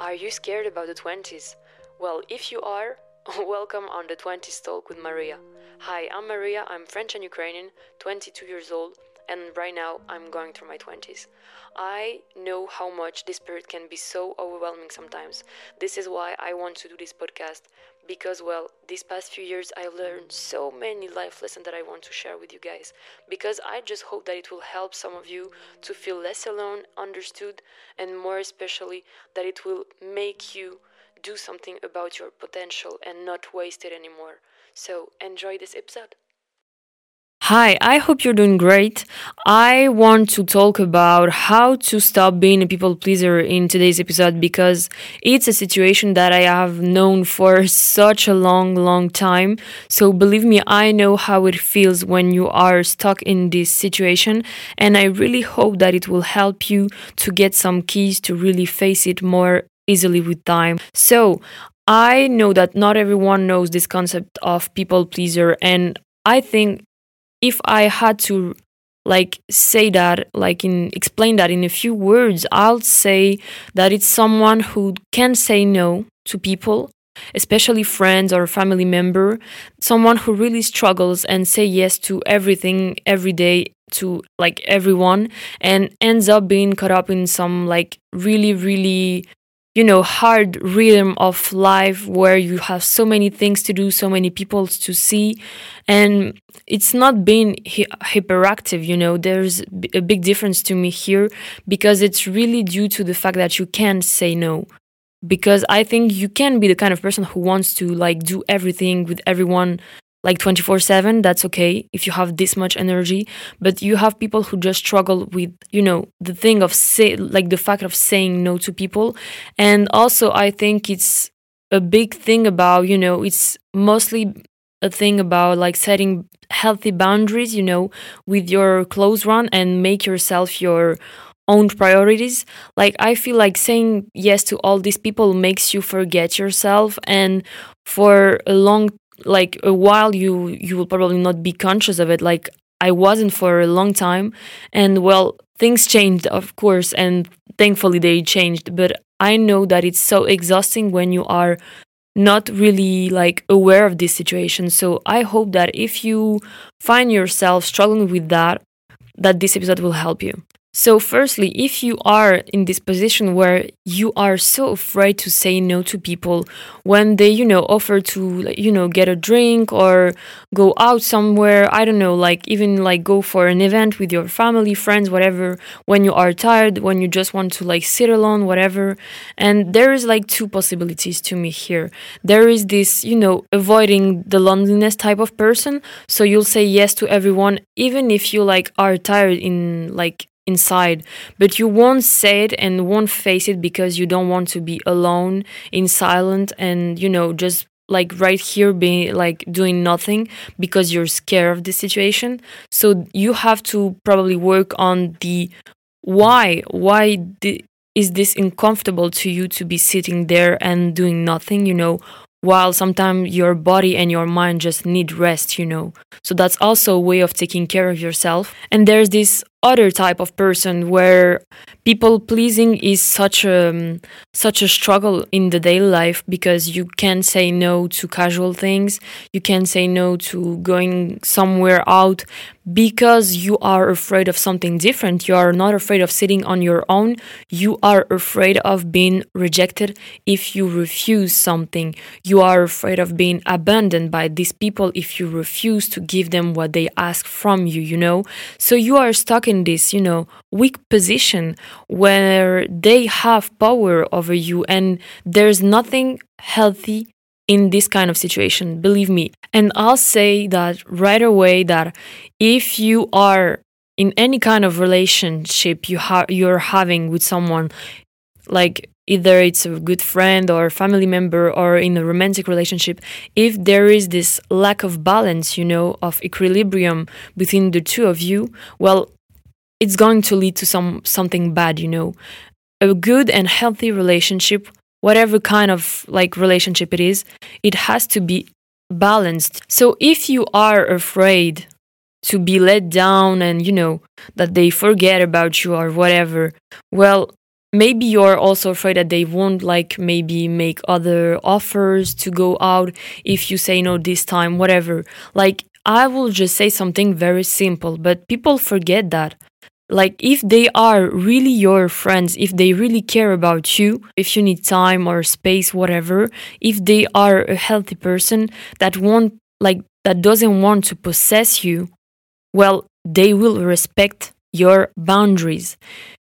Are you scared about the 20s? Well, if you are, welcome on the 20s Talk with Maria. Hi, I'm Maria, I'm French and Ukrainian, 22 years old, and right now I'm going through my 20s. I know how much this period can be so overwhelming sometimes. This is why I want to do this podcast because, well, these past few years I've learned so many life lessons that I want to share with you guys. Because I just hope that it will help some of you to feel less alone, understood, and more especially that it will make you do something about your potential and not waste it anymore. So, enjoy this episode. Hi, I hope you're doing great. I want to talk about how to stop being a people pleaser in today's episode because it's a situation that I have known for such a long, long time. So believe me, I know how it feels when you are stuck in this situation, and I really hope that it will help you to get some keys to really face it more easily with time. So, I know that not everyone knows this concept of people pleaser, and I think if I had to like say that like in explain that in a few words i'll say that it's someone who can say no to people especially friends or family member someone who really struggles and say yes to everything every day to like everyone and ends up being caught up in some like really really you know hard rhythm of life where you have so many things to do so many people to see. And it's not being hyperactive you know there's a big difference to me here because it's really due to the fact that you can't say no. Because i think you can be the kind of person who wants to like do everything with everyone like 24 7 that's okay if you have this much energy but you have people who just struggle with you know the thing of say like the fact of saying no to people. And also i think it's a big thing about you know it's mostly a thing about like setting healthy boundaries you know with your close one and make yourself your own priorities. Like i feel like saying yes to all these people makes you forget yourself. And for a long like a while you you will probably not be conscious of it like i wasn't for a long time. And well things changed of course and thankfully they changed. But i know that it's so exhausting when you are not really like aware of this situation. So i hope that if you find yourself struggling with that that this episode will help you so, firstly, if you are in this position where you are so afraid to say no to people when they, you know, offer to, you know, get a drink or go out somewhere, I don't know, like even like go for an event with your family, friends, whatever, when you are tired, when you just want to like sit alone, whatever. And there is like two possibilities to me here. There is this, you know, avoiding the loneliness type of person. So you'll say yes to everyone, even if you like are tired in like inside but you won't say it and won't face it because you don't want to be alone in silent and you know just like right here being like doing nothing because you're scared of the situation. So you have to probably work on the why. Why is this uncomfortable to you to be sitting there and doing nothing you know while sometimes your body and your mind just need rest you know? So that's also a way of taking care of yourself. And there's this other type of person where people pleasing is such a um, such a struggle in the daily life because you can't say no to casual things. You can't say no to going somewhere out because you are afraid of something different. You are not afraid of sitting on your own. You are afraid of being rejected if you refuse something. You are afraid of being abandoned by these people if you refuse to give them what they ask from you you know? So you are stuck in this, you know, weak position where they have power over you and there's nothing healthy in this kind of situation, believe me. And I'll say that right away that if you are in any kind of relationship you ha- you're having with someone like either it's a good friend or family member or in a romantic relationship if there is this lack of balance you know of equilibrium between the two of you well it's going to lead to some something bad you know. A good and healthy relationship whatever kind of like relationship it is it has to be balanced. So if you are afraid to be let down and you know that they forget about you or whatever well maybe you're also afraid that they won't like maybe make other offers to go out if you say no this time whatever. Like i will just say something very simple but people forget that like if they are really your friends if they really care about you if you need time or space whatever if they are a healthy person that won't like that doesn't want to possess you well they will respect your boundaries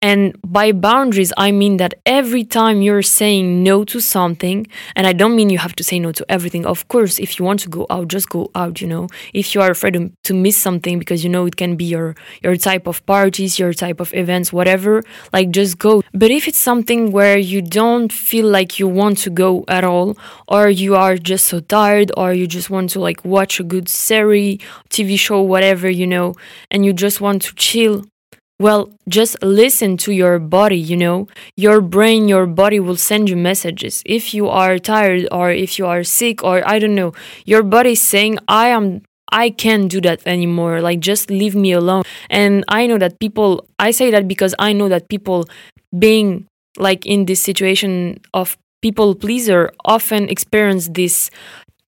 and by boundaries, I mean that every time you're saying no to something, and I don't mean you have to say no to everything. Of course, if you want to go out, just go out, you know. If you are afraid to miss something because you know it can be your your type of parties, your type of events, whatever, like just go. But if it's something where you don't feel like you want to go at all, or you are just so tired, or you just want to like watch a good series, TV show, whatever, you know, and you just want to chill well, just listen to your body, you know. Your brain, your body will send you messages. If you are tired or if you are sick or I don't know, your body is saying, I am I can't do that anymore. Like just leave me alone. And I know that people I say that because I know that people being like in this situation of people pleaser often experience this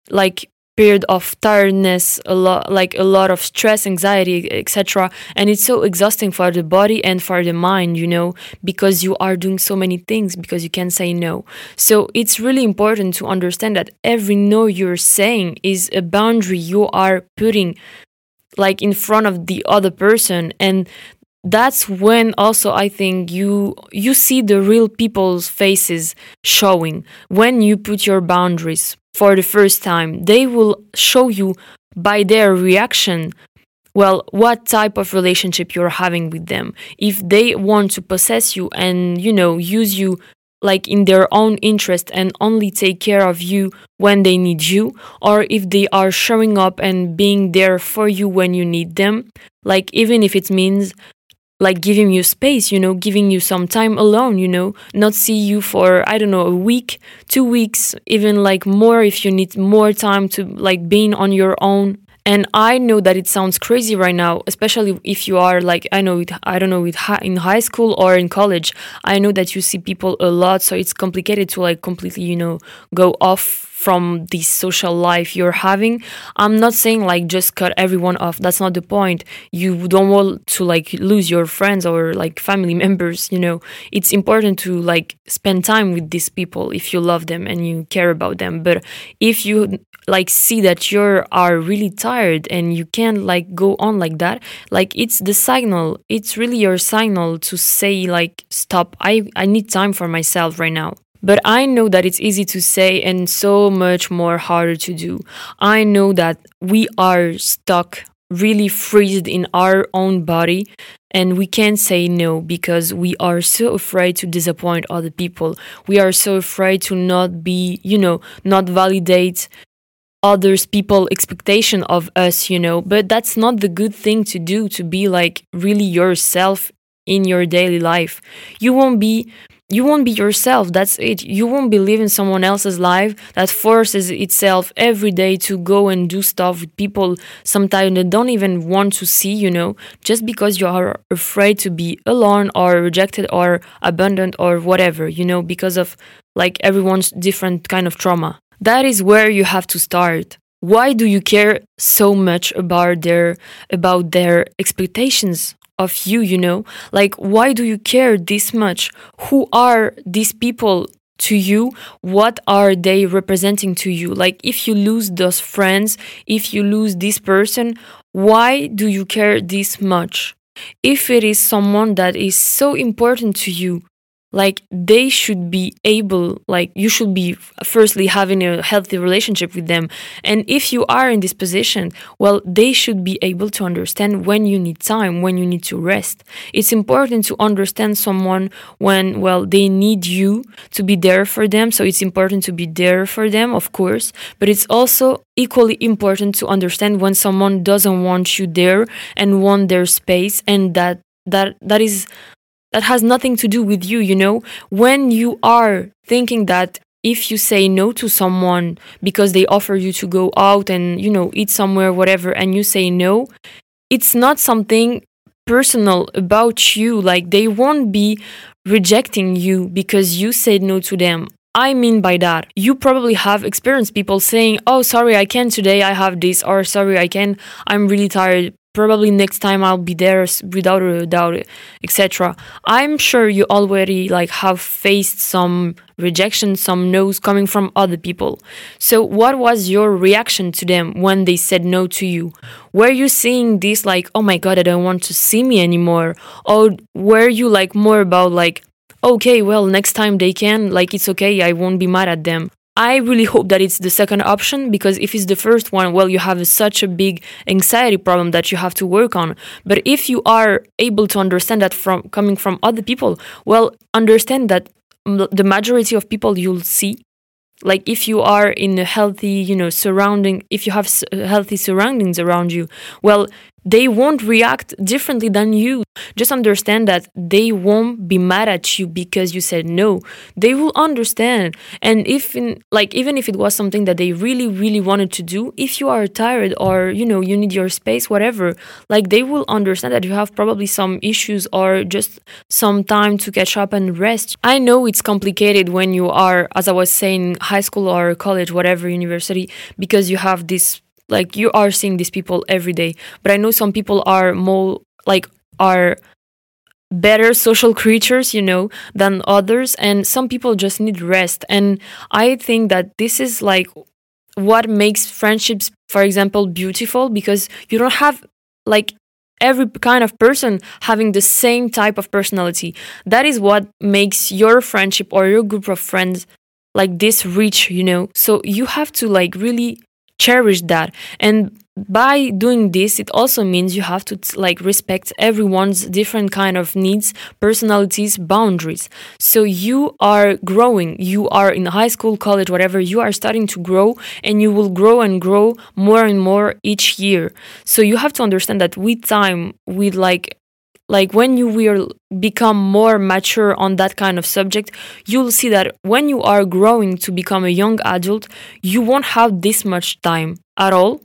like period of tiredness a lot like a lot of stress anxiety etc and it's so exhausting for the body and for the mind you know because you are doing so many things because you can't say no. So it's really important to understand that every no you're saying is a boundary you are putting like in front of the other person. And that's when also i think you you see the real people's faces showing when you put your boundaries for the first time, they will show you by their reaction well what type of relationship you're having with them. If they want to possess you and you know use you like in their own interest and only take care of you when they need you or if they are showing up and being there for you when you need them like even if it means like giving you space, you know, giving you some time alone, you know, not see you for, I don't know, a week, two weeks, even like more if you need more time to like being on your own. And I know that it sounds crazy right now, especially if you are like, I know, it, I don't know, with in high school or in college. I know that you see people a lot, so it's complicated to like completely, you know, go off from the social life you're having. I'm not saying like just cut everyone off. That's not the point. You don't want to like lose your friends or like family members, you know. It's important to like spend time with these people if you love them and you care about them. But if you like see that you are really tired and you can't like go on like that, like it's the signal. It's really your signal to say like stop. I I need time for myself right now. But I know that it's easy to say and so much more harder to do. I know that we are stuck, really freezed in our own body, and we can't say no because we are so afraid to disappoint other people. We are so afraid to not be, you know, not validate others people expectation of us you know but that's not the good thing to do to be like really yourself in your daily life you won't be you won't be yourself that's it. You won't be living someone else's life that forces itself every day to go and do stuff with people sometimes they don't even want to see you know? Just because you are afraid to be alone or rejected or abandoned or whatever you know because of like everyone's different kind of trauma. That is where you have to start. Why do you care so much about their about their expectations of you, you know? Like, why do you care this much? Who are these people to you? What are they representing to you? Like, if you lose those friends, if you lose this person, why do you care this much? If it is someone that is so important to you, like they should be able like you should be firstly having a healthy relationship with them. And if you are in this position well they should be able to understand when you need time when you need to rest. It's important to understand someone when well they need you to be there for them. So it's important to be there for them of course. But it's also equally important to understand when someone doesn't want you there and want their space and that that that is that has nothing to do with you, you know? When you are thinking that if you say no to someone because they offer you to go out and, you know, eat somewhere, whatever, and you say no, it's not something personal about you. Like they won't be rejecting you because you said no to them. I mean by that, you probably have experienced people saying, Oh, sorry, I can't today, I have this, or sorry, I can't. I'm really tired. Probably next time I'll be there without a doubt, etc. I'm sure you already like have faced some rejection, some no's coming from other people. So, what was your reaction to them when they said no to you? Were you seeing this like, oh my god, I don't want to see me anymore? Or were you like more about like, okay, well, next time they can, like, it's okay, I won't be mad at them. I really hope that it's the second option because if it's the first one, well, you have such a big anxiety problem that you have to work on. But if you are able to understand that from coming from other people, well, understand that the majority of people you'll see like if you are in a healthy you know surrounding if you have healthy surroundings around you well they won't react differently than you. Just understand that they won't be mad at you because you said no. They will understand. And if in, like even if it was something that they really really wanted to do, if you are tired or you know you need your space whatever, like they will understand that you have probably some issues or just some time to catch up and rest. I know it's complicated when you are as I was saying high school or college whatever university because you have this like you are seeing these people every day. But i know some people are more like are better social creatures you know than others. And some people just need rest. And i think that this is like what makes friendships for example beautiful. Because you don't have like every kind of person having the same type of personality. That is what makes your friendship or your group of friends like this rich you know. So you have to like really cherish that. And by doing this it also means you have to like respect everyone's different kind of needs personalities boundaries. So you are growing. You are in high school college whatever. You are starting to grow and you will grow and grow more and more each year. So you have to understand that with time with like like when you will become more mature on that kind of subject you'll see that when you are growing to become a young adult you won't have this much time at all.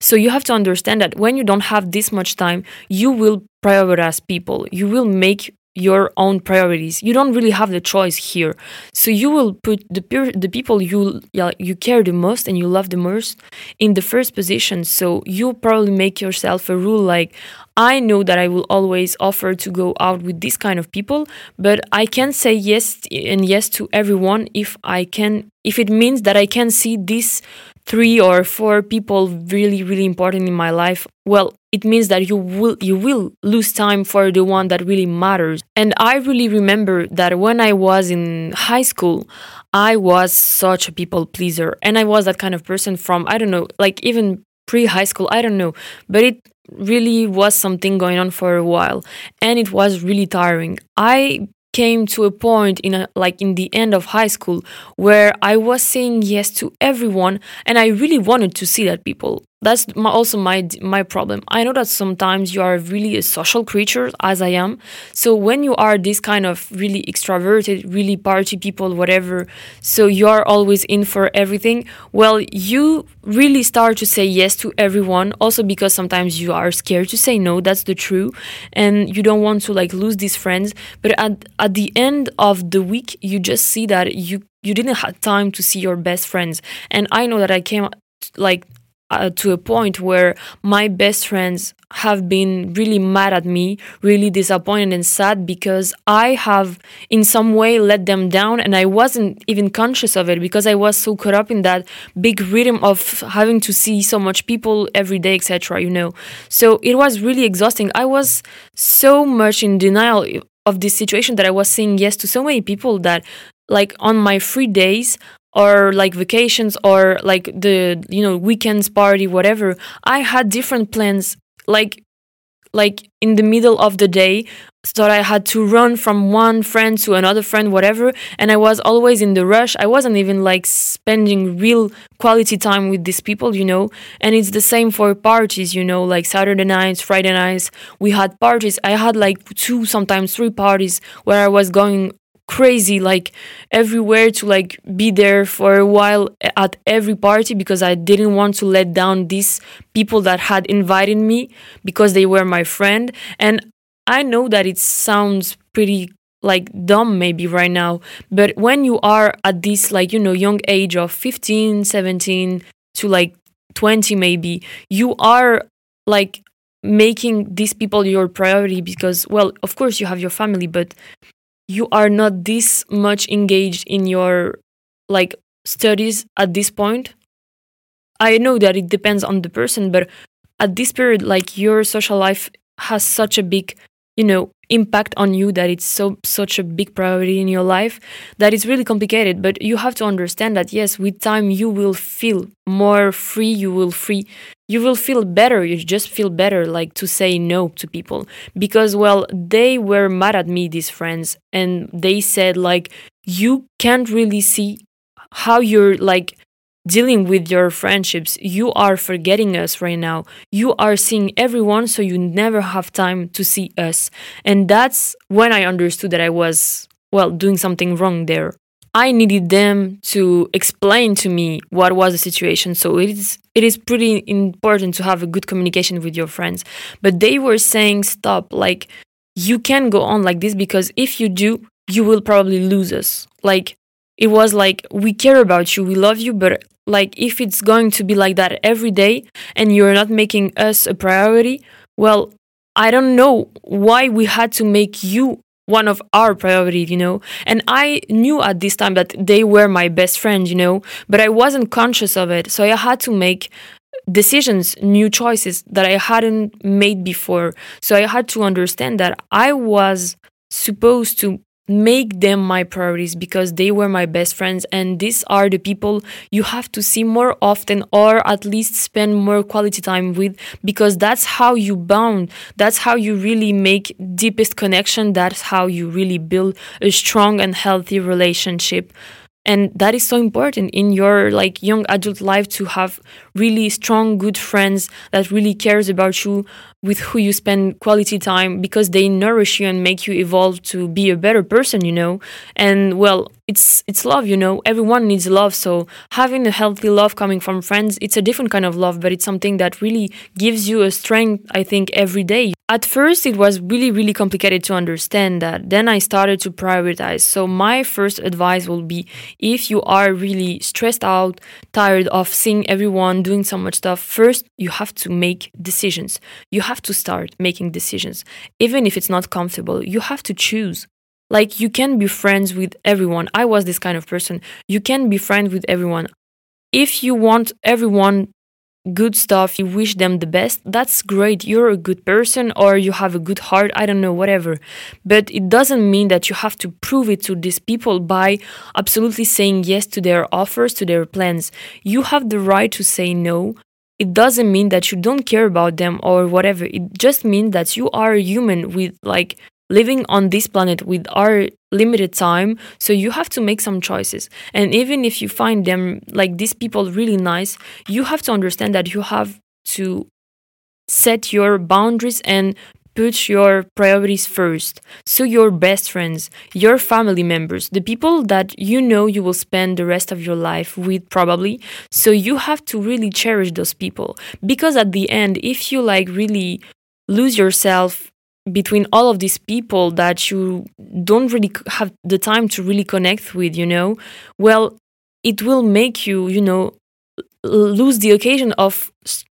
So you have to understand that when you don't have this much time you will prioritize people. You will make your own priorities. You don't really have the choice here. So you will put the the people you you care the most and you love the most in the first position. So you probably make yourself a rule like I know that I will always offer to go out with this kind of people, but I can say yes and yes to everyone if I can if it means that I can see these three or four people really really important in my life well it means that you will you will lose time for the one that really matters. And i really remember that when i was in high school i was such a people pleaser. And i was that kind of person from i don't know like even pre high school i don't know. But it really was something going on for a while. And it was really tiring. I came to a point in a, like in the end of high school where I was saying yes to everyone and I really wanted to see that people that's my, also my my problem. I know that sometimes you are really a social creature, as I am. So when you are this kind of really extroverted, really party people, whatever, so you are always in for everything. Well, you really start to say yes to everyone. Also because sometimes you are scared to say no. That's the truth, and you don't want to like lose these friends. But at at the end of the week, you just see that you you didn't have time to see your best friends. And I know that I came like uh, to a point where my best friends have been really mad at me, really disappointed and sad because I have in some way let them down and I wasn't even conscious of it because I was so caught up in that big rhythm of having to see so much people every day, etc. You know, so it was really exhausting. I was so much in denial of this situation that I was saying yes to so many people that like on my free days or like vacations or like the you know weekends party whatever i had different plans like like in the middle of the day so i had to run from one friend to another friend whatever and i was always in the rush. I wasn't even like spending real quality time with these people you know? And it's the same for parties you know like saturday nights friday nights we had parties. I had like two sometimes three parties where i was going crazy like everywhere to like be there for a while at every party because I didn't want to let down these people that had invited me because they were my friend. And I know that it sounds pretty like dumb maybe right now but when you are at this like you know young age of 15 17 to like 20 maybe you are like making these people your priority because well of course you have your family but you are not this much engaged in your like studies at this point? I know that it depends on the person but at this period like your social life has such a big you know impact on you that it's so such a big priority in your life that it's really complicated. But you have to understand that yes with time you will feel more free you will free you will feel better you just feel better like to say no to people because well they were mad at me these friends and they said like you can't really see how you're like dealing with your friendships. You are forgetting us right now. You are seeing everyone, so you never have time to see us. And that's when I understood that I was, well, doing something wrong there. I needed them to explain to me what was the situation. So it is it is pretty important to have a good communication with your friends. But they were saying stop, like you can't go on like this because if you do, you will probably lose us. Like it was like we care about you we love you but like if it's going to be like that every day and you're not making us a priority well i don't know why we had to make you one of our priority you know? And i knew at this time that they were my best friend you know? But i wasn't conscious of it. So i had to make decisions new choices that i hadn't made before. So i had to understand that i was supposed to make them my priorities because they were my best friends. And these are the people you have to see more often or at least spend more quality time with because that's how you bond. That's how you really make deepest connection. That's how you really build a strong and healthy relationship and that is so important in your like young adult life to have really strong good friends that really cares about you with who you spend quality time because they nourish you and make you evolve to be a better person you know? And well it's it's love you know? Everyone needs love so having a healthy love coming from friends it's a different kind of love but it's something that really gives you a strength i think every day. At first it was really really complicated to understand that. Then i started to prioritize. So my first advice will be if you are really stressed out tired of seeing everyone doing so much stuff first you have to make decisions. You have to start making decisions. Even if it's not comfortable you have to choose like you can be friends with everyone. I was this kind of person. You can be friends with everyone. If you want everyone good stuff you wish them the best that's great. You're a good person or you have a good heart. I don't know whatever. But it doesn't mean that you have to prove it to these people by absolutely saying yes to their offers to their plans. You have the right to say no. It doesn't mean that you don't care about them or whatever. It just means that you are a human with like living on this planet with our limited time so you have to make some choices. And even if you find them like these people really nice you have to understand that you have to set your boundaries and put your priorities first. So your best friends your family members the people that you know you will spend the rest of your life with probably. So you have to really cherish those people. Because at the end if you like really lose yourself between all of these people that you don't really have the time to really connect with, you know, well, it will make you, you know, lose the occasion of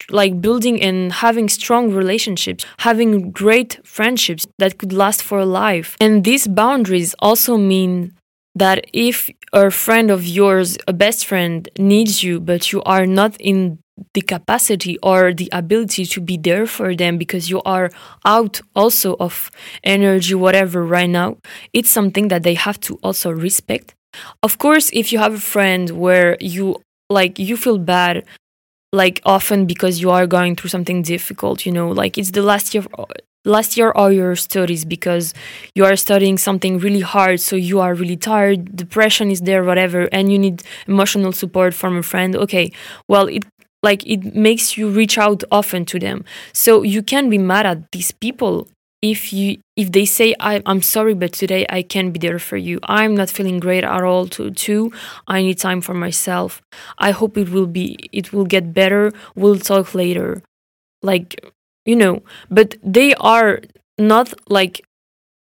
like building and having strong relationships, having great friendships that could last for a life. And these boundaries also mean that if a friend of yours, a best friend, needs you, but you are not in the capacity or the ability to be there for them because you are out also of energy, whatever, right now, it's something that they have to also respect. Of course, if you have a friend where you like you feel bad like often because you are going through something difficult you know like it's the last year last year all your studies because you are studying something really hard so you are really tired depression is there whatever and you need emotional support from a friend okay well it like it makes you reach out often to them. So you can be mad at these people if you if they say I, i'm sorry but today i can't be there for you. I'm not feeling great at all to too i need time for myself. I hope it will be it will get better. We'll talk later. Like you know but they are not like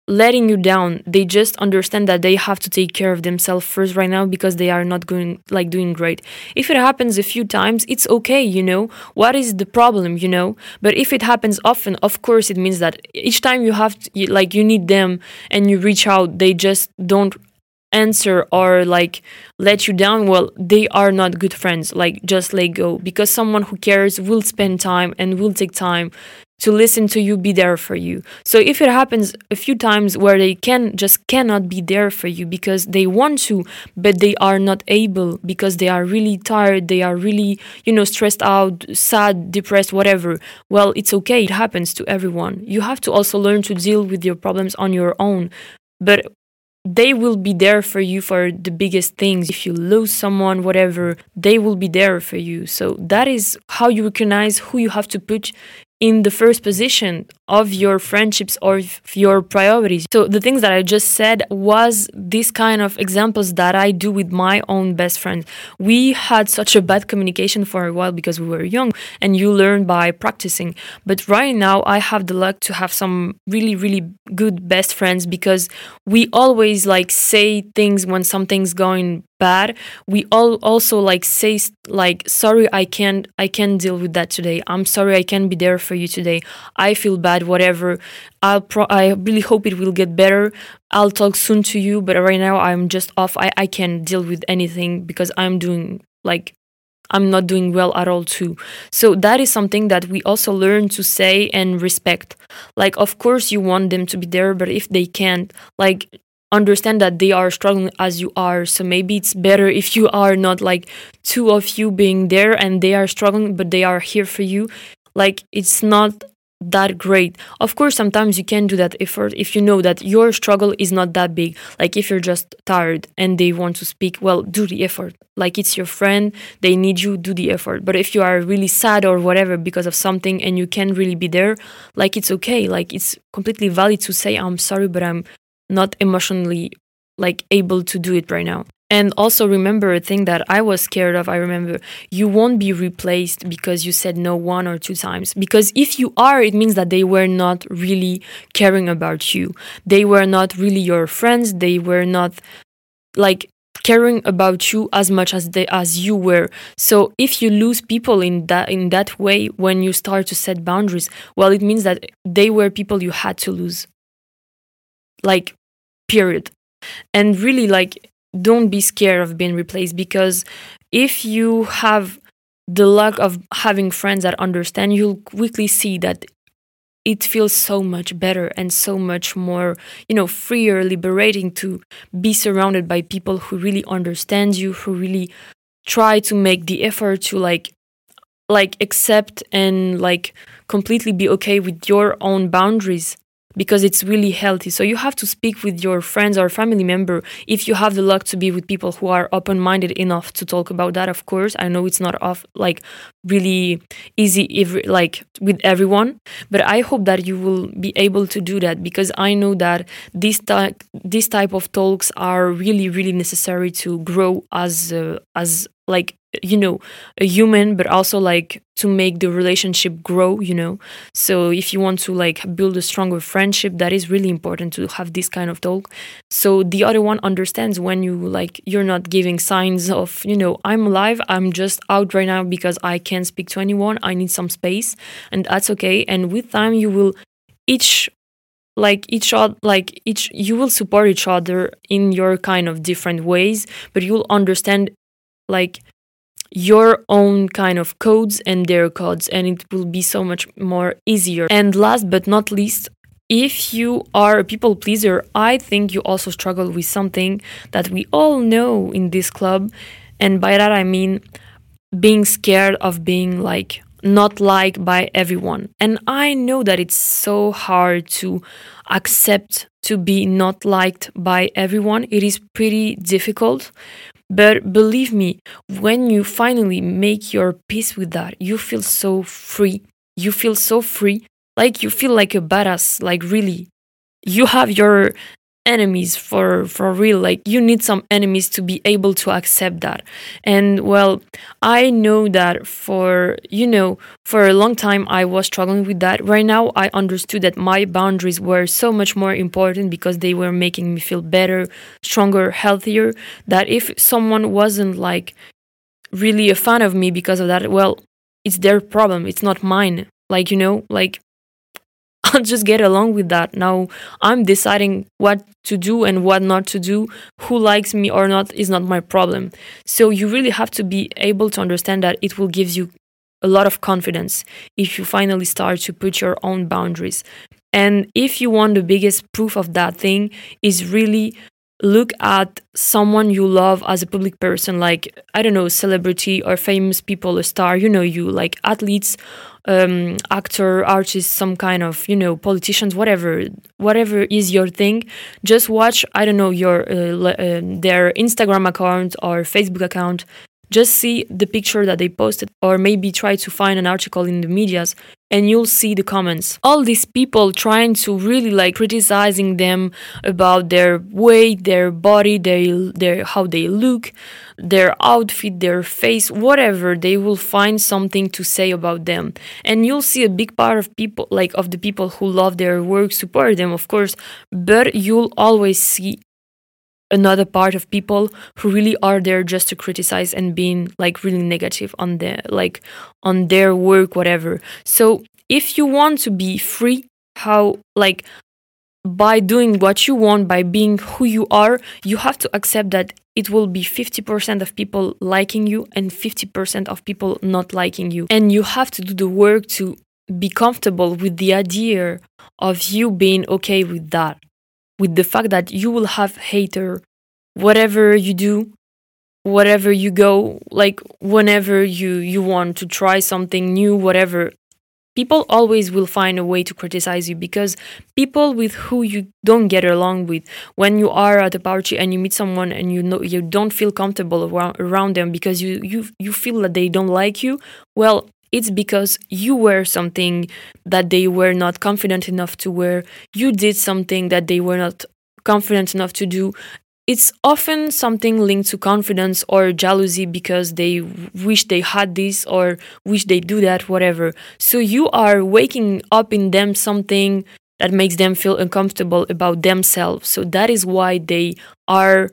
letting you down. They just understand that they have to take care of themselves first right now because they are not going like doing great. If it happens a few times it's okay you know? What is the problem you know? But if it happens often of course it means that each time you have to, like you need them and you reach out they just don't answer or like let you down well they are not good friends. Like just let go. Because someone who cares will spend time and will take time to listen to you be there for you. So if it happens a few times where they can just cannot be there for you because they want to but they are not able because they are really tired they are really you know stressed out sad depressed whatever well it's okay. It happens to everyone. You have to also learn to deal with your problems on your own. But they will be there for you for the biggest things. If you lose someone, whatever, they will be there for you. So that is how you recognize who you have to put in the first position of your friendships or your priorities. So the things that I just said was this kind of examples that I do with my own best friend. We had such a bad communication for a while because we were young and you learn by practicing. But right now I have the luck to have some really really good best friends because we always like say things when something's going bad. We all also like say like sorry i can't i can't deal with that today. I'm sorry i can't be there for you today. I feel bad whatever. I'll pro- i really hope it will get better. I'll talk soon to you but right now i'm just off. I i can't deal with anything because i'm doing like I'm not doing well at all too. So that is something that we also learn to say and respect. Like of course you want them to be there, but if they can't, like understand that they are struggling as you are. So maybe it's better if you are not like two of you being there and they are struggling but they are here for you. Like it's not that great. Of course sometimes you can do that effort if you know that your struggle is not that big. Like if you're just tired and they want to speak well do the effort. Like it's your friend they need you do the effort. But if you are really sad or whatever because of something and you can't really be there like it's okay. Like it's completely valid to say i'm sorry but i'm not emotionally like able to do it right now. And also remember a thing that I was scared of. I remember you won't be replaced because you said no one or two times. Because if you are, it means that they were not really caring about you. They were not really your friends. They were not like caring about you as much as they as you were. So if you lose people in that in that way when you start to set boundaries, well it means that they were people you had to lose like period. And really like don't be scared of being replaced because if you have the luck of having friends that understand you'll quickly see that it feels so much better and so much more you know freer liberating to be surrounded by people who really understand you who really try to make the effort to like like accept and like completely be okay with your own boundaries because it's really healthy. So you have to speak with your friends or family member if you have the luck to be with people who are open-minded enough to talk about that. Of course, I know it's not off like really easy if like with everyone, but I hope that you will be able to do that because I know that this type this type of talks are really really necessary to grow as uh, as like you know a human but also like to make the relationship grow you know? So if you want to like build a stronger friendship that is really important to have this kind of talk. So the other one understands when you like you're not giving signs of you know i'm alive i'm just out right now because i can't speak to anyone i need some space and that's okay. And with time you will each like each other like each you will support each other in your kind of different ways but you'll understand like your own kind of codes and their codes and it will be so much more easier. And last but not least if you are a people pleaser i think you also struggle with something that we all know in this club. And by that i mean being scared of being like not liked by everyone. And i know that it's so hard to accept to be not liked by everyone. It is pretty difficult but believe me, when you finally make your peace with that, you feel so free. You feel so free. Like you feel like a badass, like really. You have your enemies for for real like you need some enemies to be able to accept that. And well i know that for you know for a long time i was struggling with that. Right now i understood that my boundaries were so much more important because they were making me feel better stronger healthier that if someone wasn't like really a fan of me because of that well it's their problem it's not mine like you know like I'll just get along with that. Now I'm deciding what to do and what not to do. Who likes me or not is not my problem. So you really have to be able to understand that it will give you a lot of confidence if you finally start to put your own boundaries. And if you want the biggest proof of that thing is really look at someone you love as a public person like i don't know celebrity or famous people a star you know you like athletes um, actor artist some kind of you know politicians whatever whatever is your thing just watch i don't know your uh, uh, their instagram account or facebook account just see the picture that they posted or maybe try to find an article in the medias and you'll see the comments. All these people trying to really like criticizing them about their weight their body their, their how they look their outfit their face whatever they will find something to say about them. And you'll see a big part of people like of the people who love their work support them of course but you'll always see another part of people who really are there just to criticize and being like really negative on their like on their work whatever. So if you want to be free how like by doing what you want by being who you are you have to accept that it will be 50% of people liking you and 50% of people not liking you. And you have to do the work to be comfortable with the idea of you being okay with that with the fact that you will have hater. Whatever you do whatever you go like whenever you you want to try something new whatever people always will find a way to criticize you because people with who you don't get along with when you are at a party and you meet someone and you know you don't feel comfortable around, around them because you you you feel that they don't like you well it's because you wear something that they were not confident enough to wear. You did something that they were not confident enough to do. It's often something linked to confidence or jealousy because they wish they had this or wish they do that, whatever. So you are waking up in them something that makes them feel uncomfortable about themselves. So that is why they are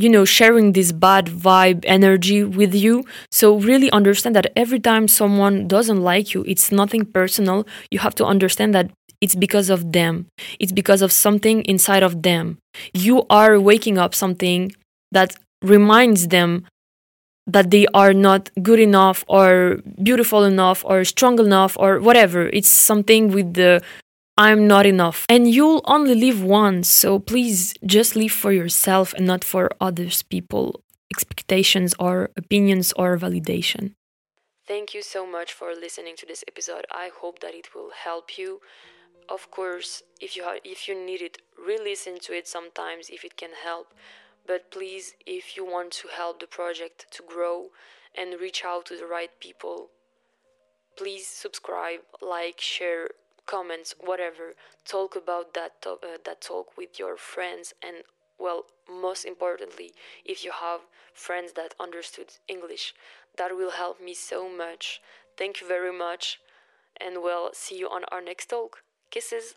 you know, sharing this bad vibe energy with you. So really understand that every time someone doesn't like you, it's nothing personal. You have to understand that it's because of them. It's because of something inside of them. You are waking up something that reminds them that they are not good enough or beautiful enough or strong enough or whatever. It's something with the I'm not enough. And you'll only live once, so please just live for yourself and not for others people expectations or opinions or validation. Thank you so much for listening to this episode. I hope that it will help you. Of course, if you if you need it, re-listen to it sometimes if it can help. But please, if you want to help the project to grow and reach out to the right people, please subscribe, like, share, comments, whatever. Talk about that to- uh, that talk with your friends and well, most importantly, if you have friends that understood English, that will help me so much. Thank you very much and we'll see you on our next talk. Kisses.